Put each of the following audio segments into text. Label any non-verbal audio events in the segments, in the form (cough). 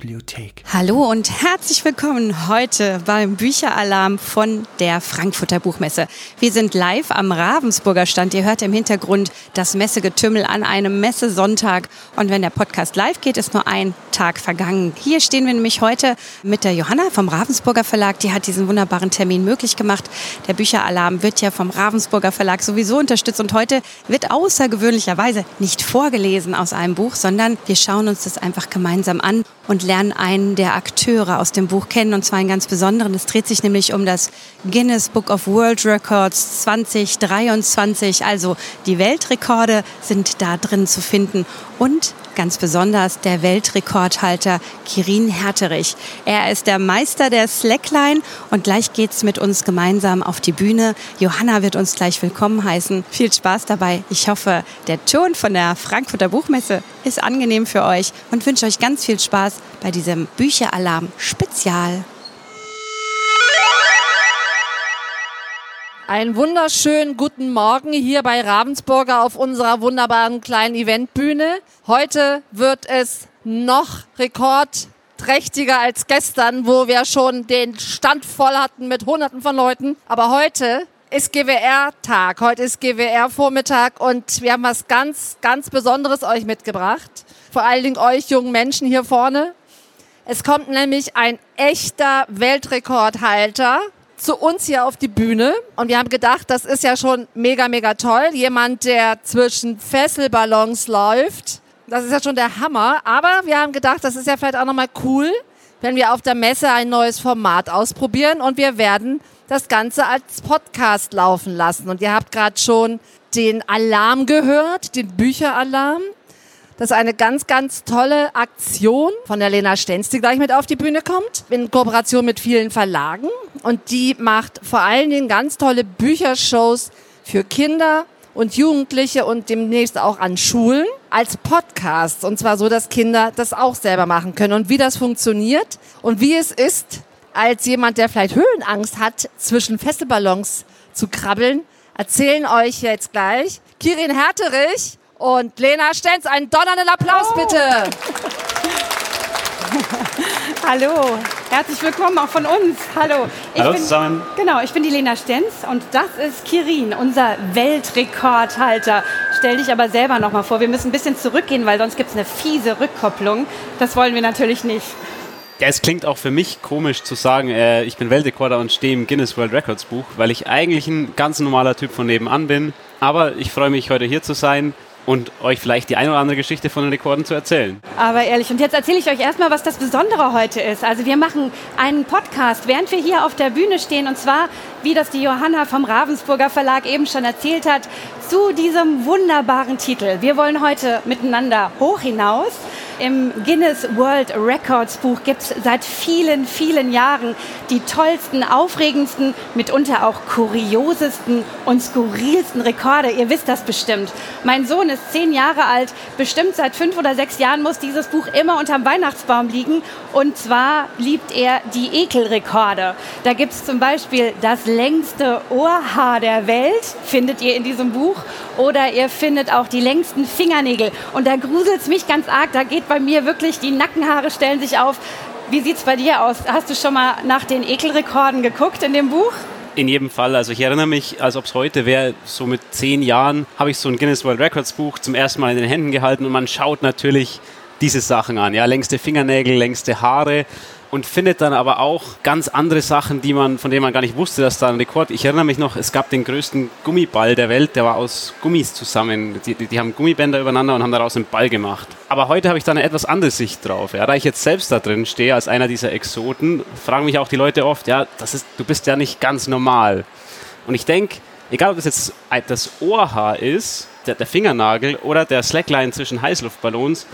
Bibliothek. Hallo und herzlich willkommen heute beim Bücheralarm von der Frankfurter Buchmesse. Wir sind live am Ravensburger Stand. Ihr hört im Hintergrund das Messegetümmel an einem Messesonntag. Und wenn der Podcast live geht, ist nur ein Tag vergangen. Hier stehen wir nämlich heute mit der Johanna vom Ravensburger Verlag. Die hat diesen wunderbaren Termin möglich gemacht. Der Bücheralarm wird ja vom Ravensburger Verlag sowieso unterstützt. Und heute wird außergewöhnlicherweise nicht vorgelesen aus einem Buch, sondern wir schauen uns das einfach gemeinsam an und lernen einen der Akteure aus dem Buch kennen, und zwar einen ganz besonderen. Es dreht sich nämlich um das Guinness Book of World Records 2023. Also die Weltrekorde sind da drin zu finden und ganz besonders der Weltrekordhalter Kirin Herterich. Er ist der Meister der Slackline und gleich geht's mit uns gemeinsam auf die Bühne. Johanna wird uns gleich willkommen heißen. Viel Spaß dabei. Ich hoffe, der Ton von der Frankfurter Buchmesse ist angenehm für euch und wünsche euch ganz viel Spaß bei diesem Bücheralarm Spezial. Einen wunderschönen guten Morgen hier bei Ravensburger auf unserer wunderbaren kleinen Eventbühne. Heute wird es noch rekordträchtiger als gestern, wo wir schon den Stand voll hatten mit Hunderten von Leuten. Aber heute ist GWR-Tag, heute ist GWR-Vormittag und wir haben was ganz, ganz Besonderes euch mitgebracht. Vor allen Dingen euch jungen Menschen hier vorne. Es kommt nämlich ein echter Weltrekordhalter zu uns hier auf die Bühne und wir haben gedacht, das ist ja schon mega, mega toll. Jemand, der zwischen Fesselballons läuft. Das ist ja schon der Hammer. Aber wir haben gedacht, das ist ja vielleicht auch nochmal cool, wenn wir auf der Messe ein neues Format ausprobieren und wir werden das Ganze als Podcast laufen lassen. Und ihr habt gerade schon den Alarm gehört, den Bücheralarm. Das ist eine ganz, ganz tolle Aktion von der Lena Stenz, die gleich mit auf die Bühne kommt, in Kooperation mit vielen Verlagen. Und die macht vor allen Dingen ganz tolle Büchershows für Kinder und Jugendliche und demnächst auch an Schulen als Podcast. Und zwar so, dass Kinder das auch selber machen können. Und wie das funktioniert und wie es ist, als jemand, der vielleicht Höhenangst hat, zwischen Fesselballons zu krabbeln, erzählen euch jetzt gleich Kirin Herterich und Lena Stenz. Einen donnernden Applaus oh. bitte. (laughs) Hallo, herzlich willkommen auch von uns. Hallo. Ich Hallo bin, zusammen. Genau, ich bin die Lena Stenz und das ist Kirin, unser Weltrekordhalter. Stell dich aber selber noch mal vor. Wir müssen ein bisschen zurückgehen, weil sonst gibt es eine fiese Rückkopplung. Das wollen wir natürlich nicht. Ja, es klingt auch für mich komisch zu sagen, äh, ich bin Weltrekorder und stehe im Guinness World Records Buch, weil ich eigentlich ein ganz normaler Typ von nebenan bin. Aber ich freue mich, heute hier zu sein und euch vielleicht die eine oder andere Geschichte von den Rekorden zu erzählen. Aber ehrlich, und jetzt erzähle ich euch erstmal, was das Besondere heute ist. Also wir machen einen Podcast, während wir hier auf der Bühne stehen und zwar, wie das die Johanna vom Ravensburger Verlag eben schon erzählt hat, zu diesem wunderbaren Titel. Wir wollen heute miteinander hoch hinaus im Guinness World Records Buch gibt es seit vielen, vielen Jahren die tollsten, aufregendsten, mitunter auch kuriosesten und skurrilsten Rekorde. Ihr wisst das bestimmt. Mein Sohn ist zehn Jahre alt. Bestimmt seit fünf oder sechs Jahren muss dieses Buch immer unterm Weihnachtsbaum liegen. Und zwar liebt er die Ekelrekorde. Da gibt es zum Beispiel das längste Ohrhaar der Welt, findet ihr in diesem Buch. Oder ihr findet auch die längsten Fingernägel. Und da gruselt es mich ganz arg. Da geht bei mir wirklich, die Nackenhaare stellen sich auf. Wie sieht es bei dir aus? Hast du schon mal nach den Ekelrekorden geguckt in dem Buch? In jedem Fall. Also ich erinnere mich, als ob es heute wäre, so mit zehn Jahren habe ich so ein Guinness World Records Buch zum ersten Mal in den Händen gehalten und man schaut natürlich diese Sachen an. Ja, längste Fingernägel, längste Haare und findet dann aber auch ganz andere Sachen, die man, von denen man gar nicht wusste, dass da ein Rekord. Ich erinnere mich noch, es gab den größten Gummiball der Welt, der war aus Gummis zusammen. Die, die, die haben Gummibänder übereinander und haben daraus einen Ball gemacht. Aber heute habe ich da eine etwas andere Sicht drauf. Ja. Da ich jetzt selbst da drin stehe als einer dieser Exoten, fragen mich auch die Leute oft, ja, das ist, du bist ja nicht ganz normal. Und ich denke, egal ob das jetzt das Ohrhaar ist, der, der Fingernagel oder der Slackline zwischen Heißluftballons,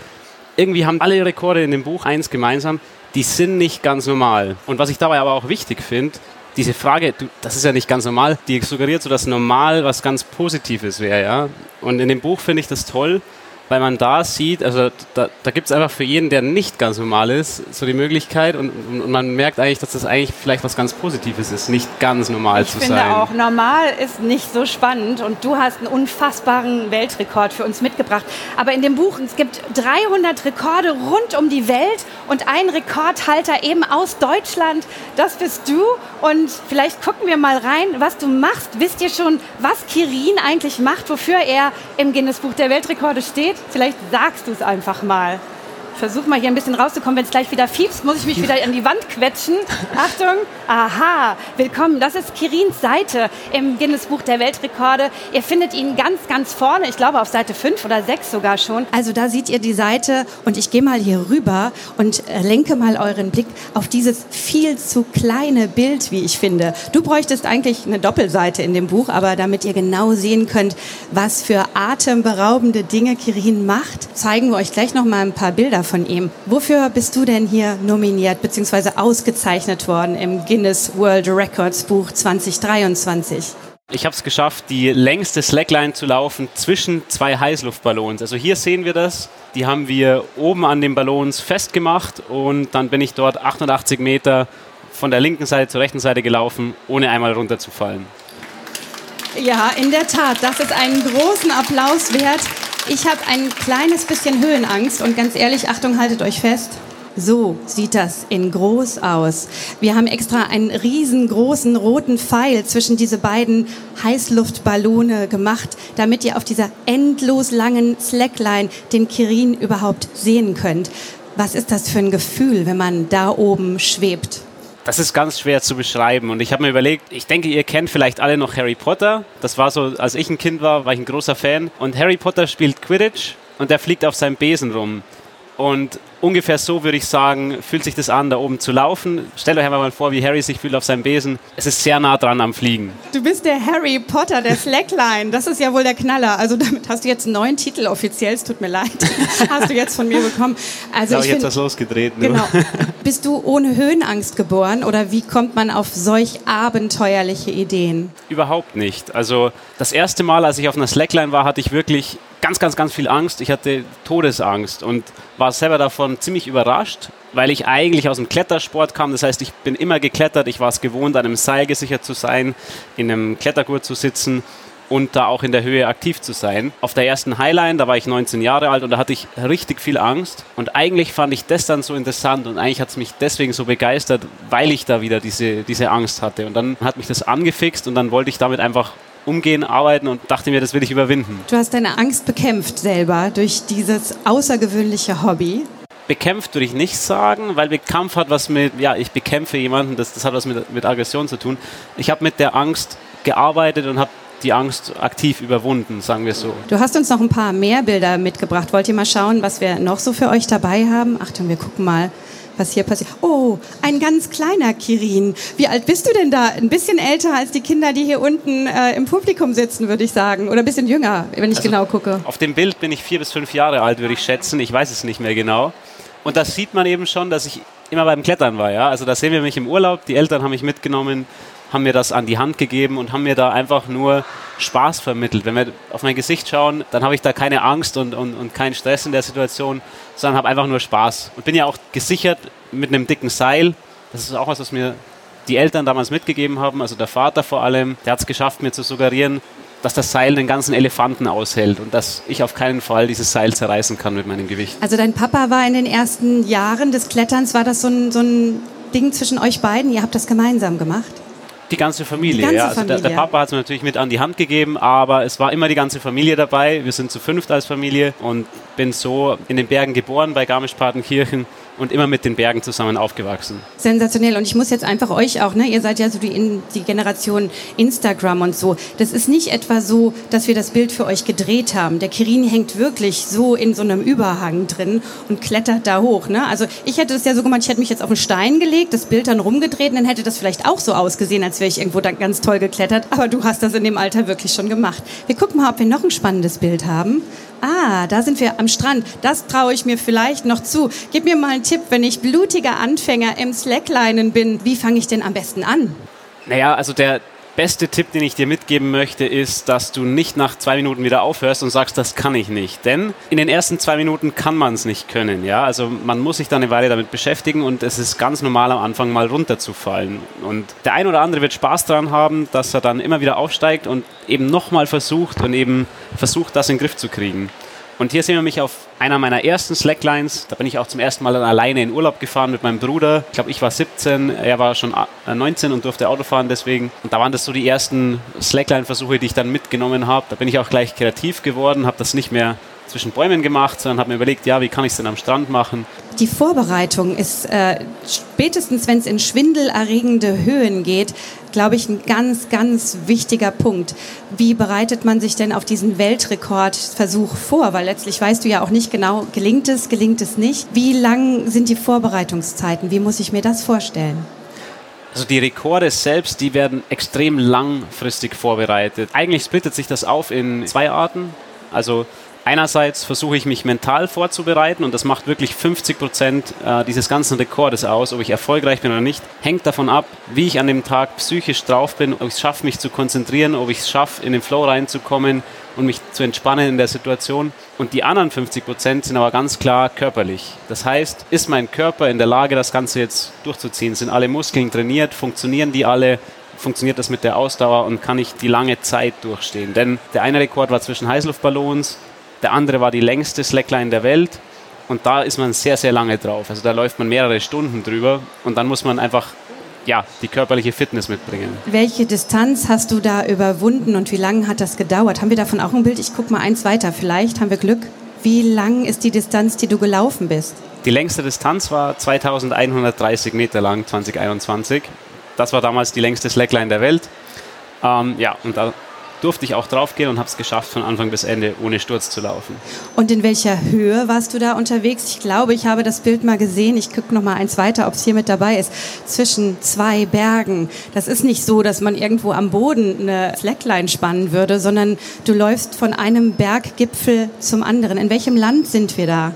irgendwie haben alle Rekorde in dem Buch eins gemeinsam, die sind nicht ganz normal. Und was ich dabei aber auch wichtig finde, diese Frage, du, das ist ja nicht ganz normal, die suggeriert so, dass normal was ganz Positives wäre, ja. Und in dem Buch finde ich das toll, weil man da sieht, also da, da gibt es einfach für jeden, der nicht ganz normal ist, so die Möglichkeit und, und, man merkt eigentlich, dass das eigentlich vielleicht was ganz Positives ist, nicht ganz normal ich zu sein. Ich finde auch, normal ist nicht so spannend und du hast einen unfassbaren Weltrekord für uns mitgebracht. Aber in dem Buch, es gibt 300 Rekorde rund um die Welt und ein Rekordhalter eben aus Deutschland, das bist du und vielleicht gucken wir mal rein, was du machst. Wisst ihr schon, was Kirin eigentlich macht, wofür er im Guinness Buch der Weltrekorde steht? Vielleicht sagst du es einfach mal versuche mal hier ein bisschen rauszukommen. Wenn es gleich wieder fiebst, muss ich mich wieder an die Wand quetschen. (laughs) Achtung, aha, willkommen. Das ist Kirins Seite im Guinness Buch der Weltrekorde. Ihr findet ihn ganz, ganz vorne. Ich glaube auf Seite 5 oder 6 sogar schon. Also da seht ihr die Seite und ich gehe mal hier rüber und lenke mal euren Blick auf dieses viel zu kleine Bild, wie ich finde. Du bräuchtest eigentlich eine Doppelseite in dem Buch, aber damit ihr genau sehen könnt, was für atemberaubende Dinge Kirin macht, zeigen wir euch gleich noch mal ein paar Bilder von ihm. Wofür bist du denn hier nominiert bzw. ausgezeichnet worden im Guinness World Records Buch 2023? Ich habe es geschafft, die längste Slackline zu laufen zwischen zwei Heißluftballons. Also hier sehen wir das. Die haben wir oben an den Ballons festgemacht und dann bin ich dort 88 Meter von der linken Seite zur rechten Seite gelaufen, ohne einmal runterzufallen. Ja, in der Tat. Das ist einen großen Applaus wert. Ich habe ein kleines bisschen Höhenangst und ganz ehrlich, Achtung, haltet euch fest. So sieht das in groß aus. Wir haben extra einen riesengroßen roten Pfeil zwischen diese beiden Heißluftballone gemacht, damit ihr auf dieser endlos langen Slackline den Kirin überhaupt sehen könnt. Was ist das für ein Gefühl, wenn man da oben schwebt? Das ist ganz schwer zu beschreiben. Und ich habe mir überlegt, ich denke, ihr kennt vielleicht alle noch Harry Potter. Das war so, als ich ein Kind war, war ich ein großer Fan. Und Harry Potter spielt Quidditch und der fliegt auf seinem Besen rum. Und ungefähr so würde ich sagen, fühlt sich das an, da oben zu laufen. Stellt euch einfach mal vor, wie Harry sich fühlt auf seinem Besen. Es ist sehr nah dran am Fliegen. Du bist der Harry Potter der Slackline. Das ist ja wohl der Knaller. Also damit hast du jetzt einen neuen Titel offiziell. Es tut mir leid. (laughs) Hast du jetzt von mir bekommen. Also habe ich jetzt was losgedreht. Genau. (laughs) Bist du ohne Höhenangst geboren oder wie kommt man auf solch abenteuerliche Ideen? Überhaupt nicht. Also das erste Mal, als ich auf einer Slackline war, hatte ich wirklich ganz, ganz, ganz viel Angst. Ich hatte Todesangst und war selber davon ziemlich überrascht, weil ich eigentlich aus dem Klettersport kam. Das heißt, ich bin immer geklettert. Ich war es gewohnt, an einem Seil gesichert zu sein, in einem Klettergurt zu sitzen und da auch in der Höhe aktiv zu sein. Auf der ersten Highline, da war ich 19 Jahre alt und da hatte ich richtig viel Angst. Und eigentlich fand ich das dann so interessant und eigentlich hat es mich deswegen so begeistert, weil ich da wieder diese, diese Angst hatte. Und dann hat mich das angefixt und dann wollte ich damit einfach umgehen, arbeiten und dachte mir, das will ich überwinden. Du hast deine Angst bekämpft selber durch dieses außergewöhnliche Hobby. Bekämpft würde ich nicht sagen, weil Kampf hat was mit, ja, ich bekämpfe jemanden, das, das hat was mit, mit Aggression zu tun. Ich habe mit der Angst gearbeitet und habe die Angst aktiv überwunden, sagen wir so. Du hast uns noch ein paar mehr Bilder mitgebracht. Wollt ihr mal schauen, was wir noch so für euch dabei haben? Achtung, wir gucken mal was hier passiert. Oh, ein ganz kleiner Kirin. Wie alt bist du denn da? Ein bisschen älter als die Kinder, die hier unten äh, im Publikum sitzen, würde ich sagen. Oder ein bisschen jünger, wenn ich also genau gucke. Auf dem Bild bin ich vier bis fünf Jahre alt, würde ich schätzen. Ich weiß es nicht mehr genau. Und da sieht man eben schon, dass ich immer beim Klettern war. Ja? Also da sehen wir mich im Urlaub. Die Eltern haben mich mitgenommen haben mir das an die Hand gegeben und haben mir da einfach nur Spaß vermittelt. Wenn wir auf mein Gesicht schauen, dann habe ich da keine Angst und, und, und keinen Stress in der Situation, sondern habe einfach nur Spaß. Und bin ja auch gesichert mit einem dicken Seil. Das ist auch was, was mir die Eltern damals mitgegeben haben, also der Vater vor allem. Der hat es geschafft, mir zu suggerieren, dass das Seil den ganzen Elefanten aushält und dass ich auf keinen Fall dieses Seil zerreißen kann mit meinem Gewicht. Also dein Papa war in den ersten Jahren des Kletterns, war das so ein, so ein Ding zwischen euch beiden? Ihr habt das gemeinsam gemacht? Die ganze Familie, die ganze ja. Also Familie. Der, der, Papa hat es mir natürlich mit an die Hand gegeben, aber es war immer die ganze Familie dabei. Wir sind zu fünft als Familie und bin so in den Bergen geboren bei Garmisch-Partenkirchen und immer mit den Bergen zusammen aufgewachsen. Sensationell. Und ich muss jetzt einfach euch auch, ne, ihr seid ja so die, die Generation Instagram und so. Das ist nicht etwa so, dass wir das Bild für euch gedreht haben. Der Kirin hängt wirklich so in so einem Überhang drin und klettert da hoch. Ne? Also ich hätte das ja so gemacht, ich hätte mich jetzt auf einen Stein gelegt, das Bild dann rumgedreht und dann hätte das vielleicht auch so ausgesehen, als wäre ich irgendwo da ganz toll geklettert. Aber du hast das in dem Alter wirklich schon gemacht. Wir gucken mal, ob wir noch ein spannendes Bild haben. Ah, da sind wir am Strand. Das traue ich mir vielleicht noch zu. Gib mir mal einen Tipp, wenn ich blutiger Anfänger im Slacklinen bin. Wie fange ich denn am besten an? Naja, also der, beste Tipp, den ich dir mitgeben möchte, ist, dass du nicht nach zwei Minuten wieder aufhörst und sagst, das kann ich nicht. Denn in den ersten zwei Minuten kann man es nicht können. Ja? Also man muss sich dann eine Weile damit beschäftigen und es ist ganz normal am Anfang mal runterzufallen. Und der ein oder andere wird Spaß daran haben, dass er dann immer wieder aufsteigt und eben nochmal versucht und eben versucht, das in den Griff zu kriegen. Und hier sehen wir mich auf einer meiner ersten Slacklines. Da bin ich auch zum ersten Mal alleine in Urlaub gefahren mit meinem Bruder. Ich glaube, ich war 17, er war schon 19 und durfte Auto fahren deswegen. Und da waren das so die ersten Slackline-Versuche, die ich dann mitgenommen habe. Da bin ich auch gleich kreativ geworden, habe das nicht mehr zwischen Bäumen gemacht, sondern habe mir überlegt, ja, wie kann ich es denn am Strand machen? Die Vorbereitung ist äh, spätestens, wenn es in schwindelerregende Höhen geht, glaube ich, ein ganz, ganz wichtiger Punkt. Wie bereitet man sich denn auf diesen Weltrekordversuch vor? Weil letztlich weißt du ja auch nicht genau, gelingt es, gelingt es nicht. Wie lang sind die Vorbereitungszeiten? Wie muss ich mir das vorstellen? Also die Rekorde selbst, die werden extrem langfristig vorbereitet. Eigentlich splittet sich das auf in zwei Arten. Also einerseits versuche ich mich mental vorzubereiten und das macht wirklich 50 Prozent äh, dieses ganzen Rekordes aus, ob ich erfolgreich bin oder nicht, hängt davon ab, wie ich an dem Tag psychisch drauf bin, ob ich es schaffe, mich zu konzentrieren, ob ich es schaffe, in den Flow reinzukommen und mich zu entspannen in der Situation. Und die anderen 50 Prozent sind aber ganz klar körperlich. Das heißt, ist mein Körper in der Lage, das Ganze jetzt durchzuziehen? Sind alle Muskeln trainiert? Funktionieren die alle? funktioniert das mit der Ausdauer und kann ich die lange Zeit durchstehen. Denn der eine Rekord war zwischen Heißluftballons, der andere war die längste Slackline der Welt. Und da ist man sehr, sehr lange drauf. Also da läuft man mehrere Stunden drüber und dann muss man einfach ja, die körperliche Fitness mitbringen. Welche Distanz hast du da überwunden und wie lange hat das gedauert? Haben wir davon auch ein Bild? Ich gucke mal eins weiter. Vielleicht haben wir Glück. Wie lang ist die Distanz, die du gelaufen bist? Die längste Distanz war 2130 Meter lang, 2021. Das war damals die längste Slackline der Welt. Ähm, ja, und da durfte ich auch draufgehen und habe es geschafft, von Anfang bis Ende ohne Sturz zu laufen. Und in welcher Höhe warst du da unterwegs? Ich glaube, ich habe das Bild mal gesehen. Ich gucke noch mal eins weiter, ob es hier mit dabei ist. Zwischen zwei Bergen. Das ist nicht so, dass man irgendwo am Boden eine Slackline spannen würde, sondern du läufst von einem Berggipfel zum anderen. In welchem Land sind wir da?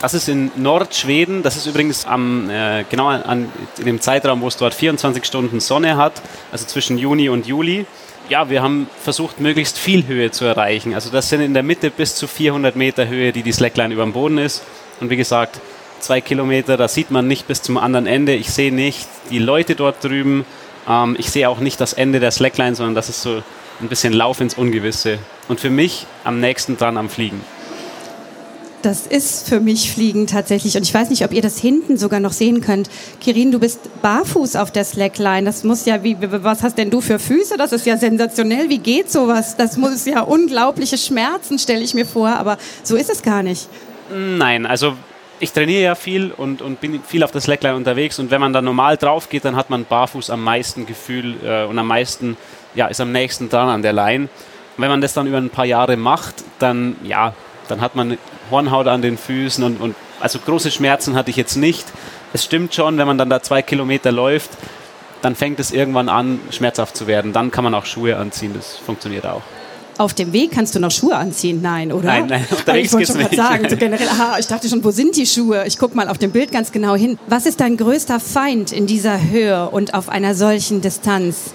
Das ist in Nordschweden. Das ist übrigens am, äh, genau an, in dem Zeitraum, wo es dort 24 Stunden Sonne hat, also zwischen Juni und Juli ja, wir haben versucht, möglichst viel Höhe zu erreichen. Also das sind in der Mitte bis zu 400 Meter Höhe, die die Slackline über dem Boden ist. Und wie gesagt, zwei Kilometer, da sieht man nicht bis zum anderen Ende. Ich sehe nicht die Leute dort drüben. Ähm, ich sehe auch nicht das Ende der Slackline, sondern das ist so ein bisschen Lauf ins Ungewisse. Und für mich am nächsten dran am Fliegen. Das ist für mich Fliegen tatsächlich. Und ich weiß nicht, ob ihr das hinten sogar noch sehen könnt. Kirin, du bist barfuß auf der Slackline. Das muss ja, wie, was hast denn du für Füße? Das ist ja sensationell. Wie geht sowas? Das muss ja unglaubliche Schmerzen, stelle ich mir vor. Aber so ist es gar nicht. Nein, also ich trainiere ja viel und, und bin viel auf der Slackline unterwegs. Und wenn man da normal drauf geht, dann hat man barfuß am meisten Gefühl äh, und am meisten, ja, ist am nächsten dran an der Line. Und wenn man das dann über ein paar Jahre macht, dann, ja, dann hat man Hornhaut an den Füßen und, und also große Schmerzen hatte ich jetzt nicht. Es stimmt schon, wenn man dann da zwei Kilometer läuft, dann fängt es irgendwann an, schmerzhaft zu werden. Dann kann man auch Schuhe anziehen, das funktioniert auch. Auf dem Weg kannst du noch Schuhe anziehen? Nein, oder? Nein, nein, (laughs) unterwegs ich wollte schon nicht. sagen, so generell, aha, ich dachte schon, wo sind die Schuhe? Ich gucke mal auf dem Bild ganz genau hin. Was ist dein größter Feind in dieser Höhe und auf einer solchen Distanz?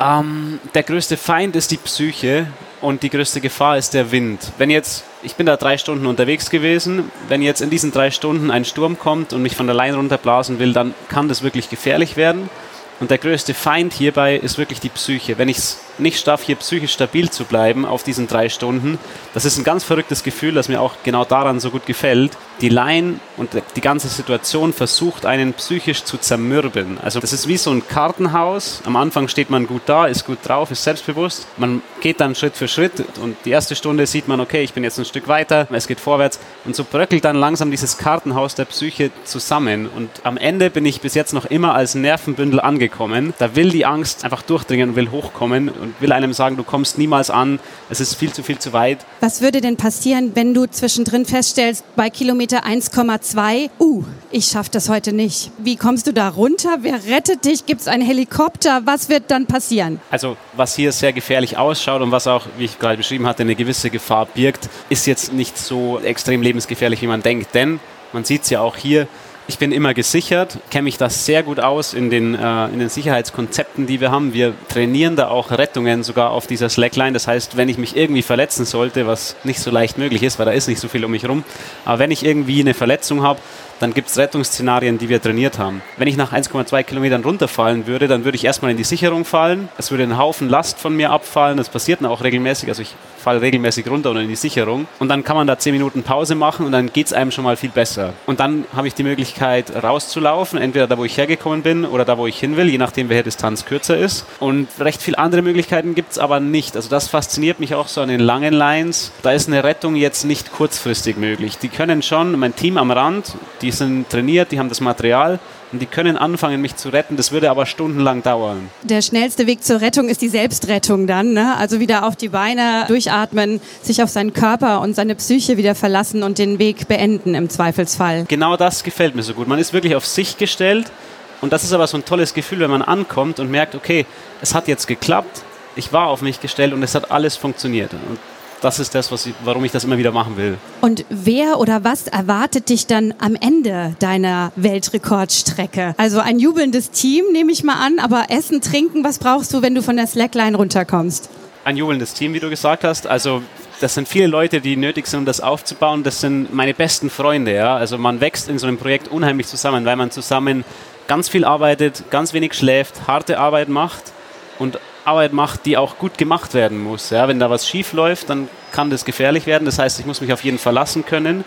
Ähm, der größte Feind ist die Psyche und die größte Gefahr ist der Wind. Wenn jetzt ich bin da drei Stunden unterwegs gewesen. Wenn jetzt in diesen drei Stunden ein Sturm kommt und mich von der Leine runterblasen will, dann kann das wirklich gefährlich werden. Und der größte Feind hierbei ist wirklich die Psyche. Wenn ich es nicht schaffe, hier psychisch stabil zu bleiben auf diesen drei Stunden, das ist ein ganz verrücktes Gefühl, das mir auch genau daran so gut gefällt. Die Line und die ganze Situation versucht, einen psychisch zu zermürben. Also das ist wie so ein Kartenhaus. Am Anfang steht man gut da, ist gut drauf, ist selbstbewusst. Man geht dann Schritt für Schritt und die erste Stunde sieht man, okay, ich bin jetzt ein Stück weiter, es geht vorwärts. Und so bröckelt dann langsam dieses Kartenhaus der Psyche zusammen. Und am Ende bin ich bis jetzt noch immer als Nervenbündel angekommen. Da will die Angst einfach durchdringen und will hochkommen und will einem sagen, du kommst niemals an, es ist viel zu viel zu weit. Was würde denn passieren, wenn du zwischendrin feststellst, bei Kilometer 1,2, uh, ich schaffe das heute nicht. Wie kommst du da runter? Wer rettet dich? Gibt es einen Helikopter? Was wird dann passieren? Also was hier sehr gefährlich ausschaut und was auch, wie ich gerade beschrieben hatte, eine gewisse Gefahr birgt, ist jetzt nicht so extrem lebensgefährlich, wie man denkt. Denn man sieht es ja auch hier, Ich bin immer gesichert, kenne mich da sehr gut aus in den, äh, in den Sicherheitskonzepten, die wir haben. Wir trainieren da auch Rettungen sogar auf dieser Slackline. Das heißt, wenn ich mich irgendwie verletzen sollte, was nicht so leicht möglich ist, weil da ist nicht so viel um mich rum, aber wenn ich irgendwie eine Verletzung habe, dann gibt es Rettungsszenarien, die wir trainiert haben. Wenn ich nach 1,2 Kilometern runterfallen würde, dann würde ich erstmal in die Sicherung fallen. Es würde ein Haufen Last von mir abfallen. Das passiert dann auch regelmäßig. Also ich falle regelmäßig runter und in die Sicherung. Und dann kann man da 10 Minuten Pause machen und dann geht es einem schon mal viel besser. Und dann habe ich die Möglichkeit rauszulaufen, entweder da, wo ich hergekommen bin oder da, wo ich hin will, je nachdem, welche Distanz kürzer ist. Und recht viele andere Möglichkeiten gibt es aber nicht. Also das fasziniert mich auch so an den langen Lines. Da ist eine Rettung jetzt nicht kurzfristig möglich. Die können schon, mein Team am Rand, die sind trainiert, die haben das Material, und die können anfangen, mich zu retten. Das würde aber stundenlang dauern. Der schnellste Weg zur Rettung ist die Selbstrettung dann. Ne? Also wieder auf die Beine durchatmen, sich auf seinen Körper und seine Psyche wieder verlassen und den Weg beenden im Zweifelsfall. Genau das gefällt mir so gut. Man ist wirklich auf sich gestellt. Und das ist aber so ein tolles Gefühl, wenn man ankommt und merkt, okay, es hat jetzt geklappt, ich war auf mich gestellt und es hat alles funktioniert. Und das ist das, ich, warum ich das immer wieder machen will. Und wer oder was erwartet dich dann am Ende deiner Weltrekordstrecke? Also ein jubelndes Team, nehme ich mal an, aber Essen, Trinken, was brauchst du, wenn du von der Slackline runterkommst? Ein jubelndes Team, wie du gesagt hast. Also das sind viele Leute, die nötig sind, um das aufzubauen. Das sind meine besten Freunde. Ja? Also man wächst in so einem Projekt unheimlich zusammen, weil man zusammen ganz viel arbeitet, ganz wenig schläft, harte Arbeit macht und Arbeit macht, die auch gut gemacht werden muss. Ja, wenn da was schief läuft, dann kann das gefährlich werden. Das heißt, ich muss mich auf jeden verlassen können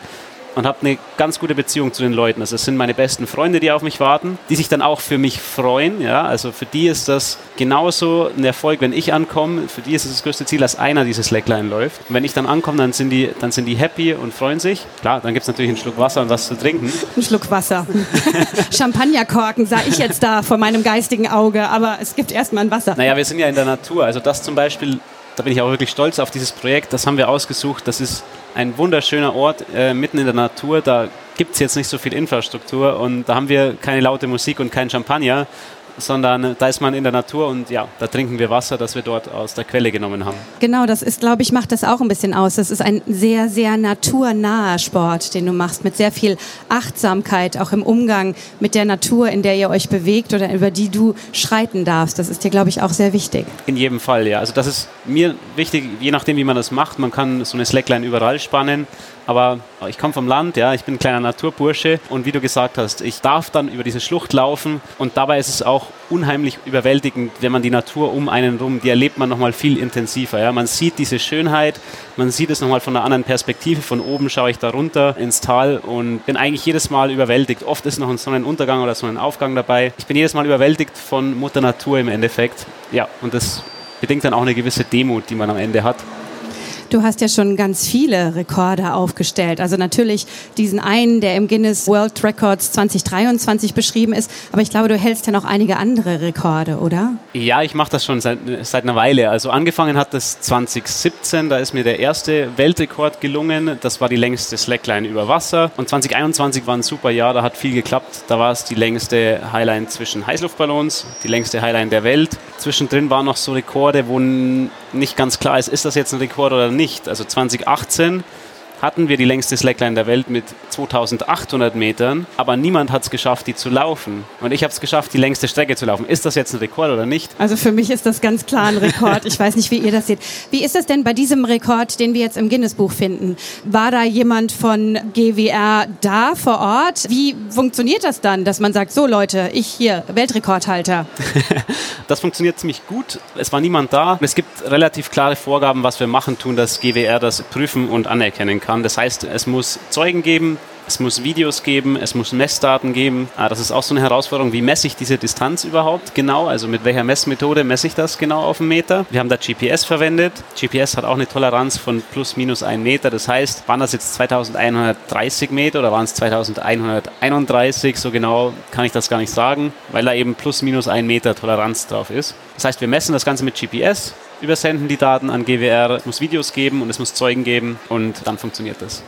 und habe eine ganz gute Beziehung zu den Leuten. Also es sind meine besten Freunde, die auf mich warten, die sich dann auch für mich freuen. Ja? Also für die ist das genauso ein Erfolg, wenn ich ankomme. Für die ist es das größte Ziel, dass einer dieses Slackline läuft. Und wenn ich dann ankomme, dann sind die, dann sind die happy und freuen sich. Klar, dann gibt es natürlich einen Schluck Wasser und was zu trinken. Ein Schluck Wasser. (laughs) Champagnerkorken sah ich jetzt da vor meinem geistigen Auge, aber es gibt erstmal ein Wasser. Naja, wir sind ja in der Natur. Also das zum Beispiel da bin ich auch wirklich stolz auf dieses Projekt. Das haben wir ausgesucht. Das ist ein wunderschöner Ort äh, mitten in der Natur. Da gibt es jetzt nicht so viel Infrastruktur und da haben wir keine laute Musik und kein Champagner sondern da ist man in der Natur und ja, da trinken wir Wasser, das wir dort aus der Quelle genommen haben. Genau, das ist, glaube ich, macht das auch ein bisschen aus. Das ist ein sehr, sehr naturnaher Sport, den du machst, mit sehr viel Achtsamkeit, auch im Umgang mit der Natur, in der ihr euch bewegt oder über die du schreiten darfst. Das ist dir, glaube ich, auch sehr wichtig. In jedem Fall, ja. Also das ist mir wichtig, je nachdem, wie man das macht. Man kann so eine Slackline überall spannen aber ich komme vom Land, ja, ich bin ein kleiner Naturbursche und wie du gesagt hast, ich darf dann über diese Schlucht laufen und dabei ist es auch unheimlich überwältigend, wenn man die Natur um einen rum, die erlebt man nochmal viel intensiver. Ja. Man sieht diese Schönheit, man sieht es nochmal von einer anderen Perspektive. Von oben schaue ich da runter ins Tal und bin eigentlich jedes Mal überwältigt. Oft ist noch ein Sonnenuntergang oder Sonnenaufgang dabei. Ich bin jedes Mal überwältigt von Mutter Natur im Endeffekt. Ja, und das bedingt dann auch eine gewisse Demut, die man am Ende hat. Du hast ja schon ganz viele Rekorde aufgestellt. Also natürlich diesen einen, der im Guinness World Records 2023 beschrieben ist. Aber ich glaube, du hältst ja noch einige andere Rekorde, oder? Ja, ich mache das schon seit, seit einer Weile. Also angefangen hat das 2017. Da ist mir der erste Weltrekord gelungen. Das war die längste Slackline über Wasser. Und 2021 war ein super Jahr. Da hat viel geklappt. Da war es die längste Highline zwischen Heißluftballons, die längste Highline der Welt. Zwischendrin waren noch so Rekorde, wo nicht ganz klar ist, ist das jetzt ein Rekord oder nicht. Also 2018 hatten wir die längste Slackline der Welt mit 2800 Metern, aber niemand hat es geschafft, die zu laufen. Und ich habe es geschafft, die längste Strecke zu laufen. Ist das jetzt ein Rekord oder nicht? Also für mich ist das ganz klar ein Rekord. Ich weiß nicht, wie ihr das seht. Wie ist das denn bei diesem Rekord, den wir jetzt im Guinness-Buch finden? War da jemand von GWR da vor Ort? Wie funktioniert das dann, dass man sagt, so Leute, ich hier, Weltrekordhalter? (laughs) das funktioniert ziemlich gut. Es war niemand da. Es gibt relativ klare Vorgaben, was wir machen tun, dass GWR das prüfen und anerkennen kann kann. Das heißt, es muss Zeugen geben, es muss Videos geben, es muss Messdaten geben. Ah, das ist auch so eine Herausforderung. Wie messe ich diese Distanz überhaupt genau? Also mit welcher Messmethode messe ich das genau auf dem Meter? Wir haben da GPS verwendet. GPS hat auch eine Toleranz von plus minus 1 Meter. Das heißt, waren das jetzt 2130 Meter oder waren es 2131? So genau kann ich das gar nicht sagen, weil da eben plus minus 1 Meter Toleranz drauf ist. Das heißt, wir messen das Ganze mit GPS übersenden die Daten an GWR, es muss Videos geben und es muss Zeugen geben und dann funktioniert das.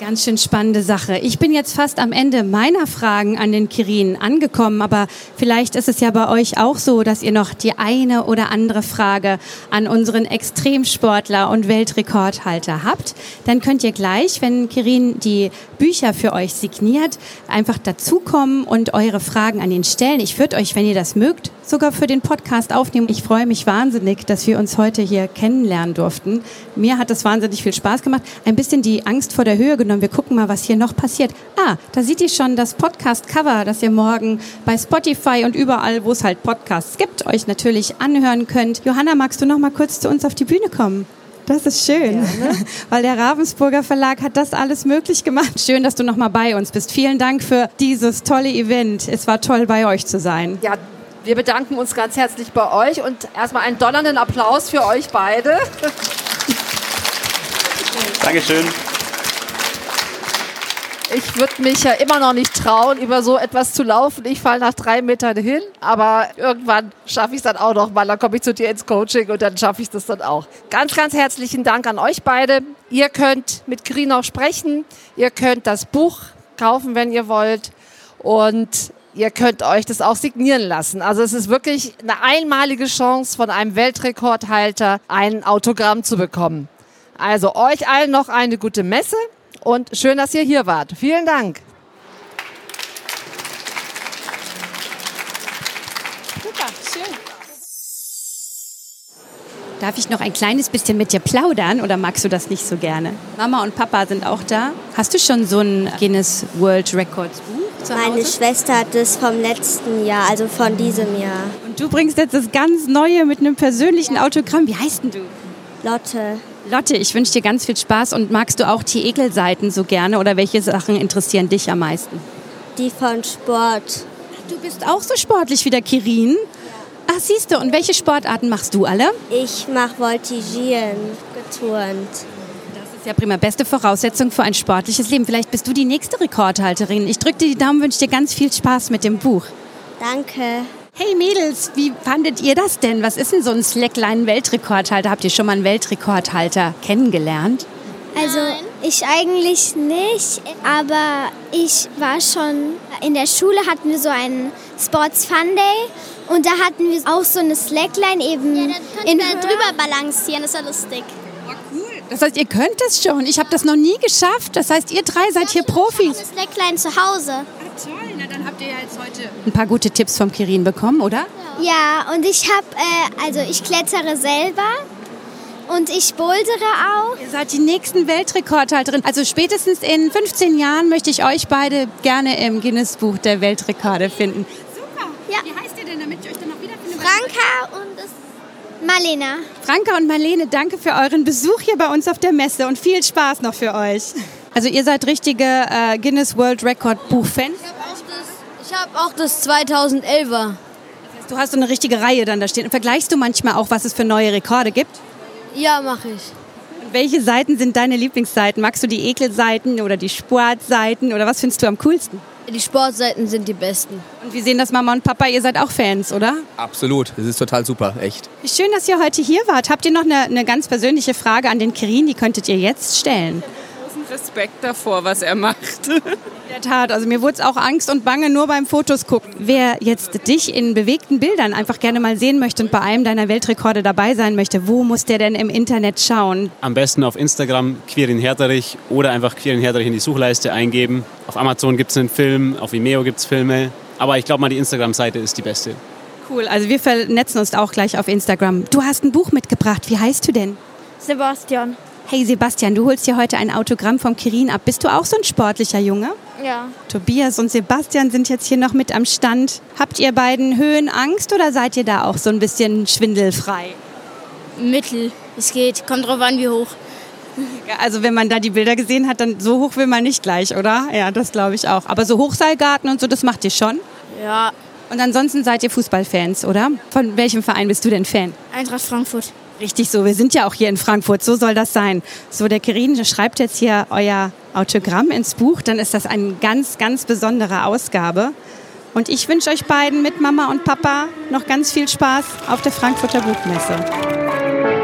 Ganz schön spannende Sache. Ich bin jetzt fast am Ende meiner Fragen an den Kirin angekommen, aber vielleicht ist es ja bei euch auch so, dass ihr noch die eine oder andere Frage an unseren Extremsportler und Weltrekordhalter habt. Dann könnt ihr gleich, wenn Kirin die Bücher für euch signiert, einfach dazukommen und eure Fragen an ihn stellen. Ich würde euch, wenn ihr das mögt, sogar für den Podcast aufnehmen. Ich freue mich wahnsinnig, dass wir uns heute hier kennenlernen durften. Mir hat es wahnsinnig viel Spaß gemacht. Ein bisschen die Angst vor der Höhe genommen. Wir gucken mal, was hier noch passiert. Ah, da seht ihr schon das Podcast-Cover, das ihr morgen bei Spotify und überall, wo es halt Podcasts gibt, euch natürlich anhören könnt. Johanna, magst du noch mal kurz zu uns auf die Bühne kommen? Das ist schön, (laughs) weil der Ravensburger Verlag hat das alles möglich gemacht. Schön, dass du noch mal bei uns bist. Vielen Dank für dieses tolle Event. Es war toll, bei euch zu sein. Ja, wir bedanken uns ganz herzlich bei euch und erstmal einen donnernden Applaus für euch beide. Dankeschön. Ich würde mich ja immer noch nicht trauen, über so etwas zu laufen. Ich falle nach drei Metern hin, aber irgendwann schaffe ich es dann auch noch mal. Dann komme ich zu dir ins Coaching und dann schaffe ich das dann auch. Ganz, ganz herzlichen Dank an euch beide. Ihr könnt mit auch sprechen. Ihr könnt das Buch kaufen, wenn ihr wollt. Und ihr könnt euch das auch signieren lassen. Also es ist wirklich eine einmalige Chance von einem Weltrekordhalter, ein Autogramm zu bekommen. Also euch allen noch eine gute Messe und schön, dass ihr hier wart. Vielen Dank. Super, schön. Darf ich noch ein kleines bisschen mit dir plaudern oder magst du das nicht so gerne? Mama und Papa sind auch da. Hast du schon so ein Guinness World Records Buch? zu Meine Hause? Schwester hat das vom letzten Jahr, also von diesem Jahr. Und du bringst jetzt das ganz Neue mit einem persönlichen Autogramm. Wie heißt denn du? Lotte. Lotte, ich wünsche dir ganz viel Spaß und magst du auch die Ekelseiten so gerne oder welche Sachen interessieren dich am meisten? Die von Sport. Du bist auch so sportlich wie der Kirin. Ach, siehst du, und welche Sportarten machst du alle? Ich mache Voltigieren, geturnt. Das ist ja prima. Beste Voraussetzung für ein sportliches Leben. Vielleicht bist du die nächste Rekordhalterin. Ich drücke dir die Daumen, wünsche dir ganz viel Spaß mit dem Buch. Danke. Hey Mädels, wie fandet ihr das denn? Was ist denn so ein Slackline-Weltrekordhalter? Habt ihr schon mal einen Weltrekordhalter kennengelernt? Also ich eigentlich nicht, aber ich war schon in der Schule hatten wir so einen Sports Fun Day und da hatten wir auch so eine Slackline eben Ja, in wir drüber balancieren, das ist ja lustig. Das heißt, ihr könnt es schon. Ich habe das noch nie geschafft. Das heißt, ihr drei seid hier Profis. Das Slackline zu Hause. Toll, na dann habt ihr ja jetzt heute ein paar gute Tipps vom Kirin bekommen, oder? Ja, und ich habe, äh, also ich klettere selber und ich bouldere auch. Ihr seid die nächsten Weltrekordhalterin. Also spätestens in 15 Jahren möchte ich euch beide gerne im Guinness-Buch der Weltrekorde finden. Super. Ja. Wie heißt ihr denn, damit ich euch dann noch wiederfinde? Franka und das Marlena. Franka und Marlene, danke für euren Besuch hier bei uns auf der Messe und viel Spaß noch für euch. Also ihr seid richtige äh, Guinness World Record Buch-Fans. Ich habe auch das 2011er. Du hast so eine richtige Reihe dann da stehen. Vergleichst du manchmal auch, was es für neue Rekorde gibt? Ja, mache ich. Und welche Seiten sind deine Lieblingsseiten? Magst du die Ekelseiten oder die Sportseiten oder was findest du am coolsten? Die Sportseiten sind die besten. Und wie sehen das Mama und Papa? Ihr seid auch Fans, oder? Absolut, das ist total super, echt. Schön, dass ihr heute hier wart. Habt ihr noch eine, eine ganz persönliche Frage an den Kirin? Die könntet ihr jetzt stellen. Respekt davor, was er macht. In der Tat, also mir wurde es auch Angst und Bange nur beim Fotos gucken. Wer jetzt dich in bewegten Bildern einfach gerne mal sehen möchte und bei einem deiner Weltrekorde dabei sein möchte, wo muss der denn im Internet schauen? Am besten auf Instagram Quirin Herterich oder einfach Quirin Herterich in die Suchleiste eingeben. Auf Amazon gibt es einen Film, auf Vimeo gibt es Filme. Aber ich glaube mal, die Instagram-Seite ist die beste. Cool, also wir vernetzen uns auch gleich auf Instagram. Du hast ein Buch mitgebracht. Wie heißt du denn? Sebastian. Hey Sebastian, du holst dir heute ein Autogramm vom Kirin ab. Bist du auch so ein sportlicher Junge? Ja. Tobias und Sebastian sind jetzt hier noch mit am Stand. Habt ihr beiden Höhenangst oder seid ihr da auch so ein bisschen schwindelfrei? Mittel. Es geht. Kommt drauf an, wie hoch. Also wenn man da die Bilder gesehen hat, dann so hoch will man nicht gleich, oder? Ja, das glaube ich auch. Aber so Hochseilgarten und so, das macht ihr schon. Ja. Und ansonsten seid ihr Fußballfans, oder? Von welchem Verein bist du denn Fan? Eintracht Frankfurt. Richtig so, wir sind ja auch hier in Frankfurt, so soll das sein. So, der Kirin schreibt jetzt hier euer Autogramm ins Buch, dann ist das eine ganz, ganz besondere Ausgabe. Und ich wünsche euch beiden mit Mama und Papa noch ganz viel Spaß auf der Frankfurter Buchmesse.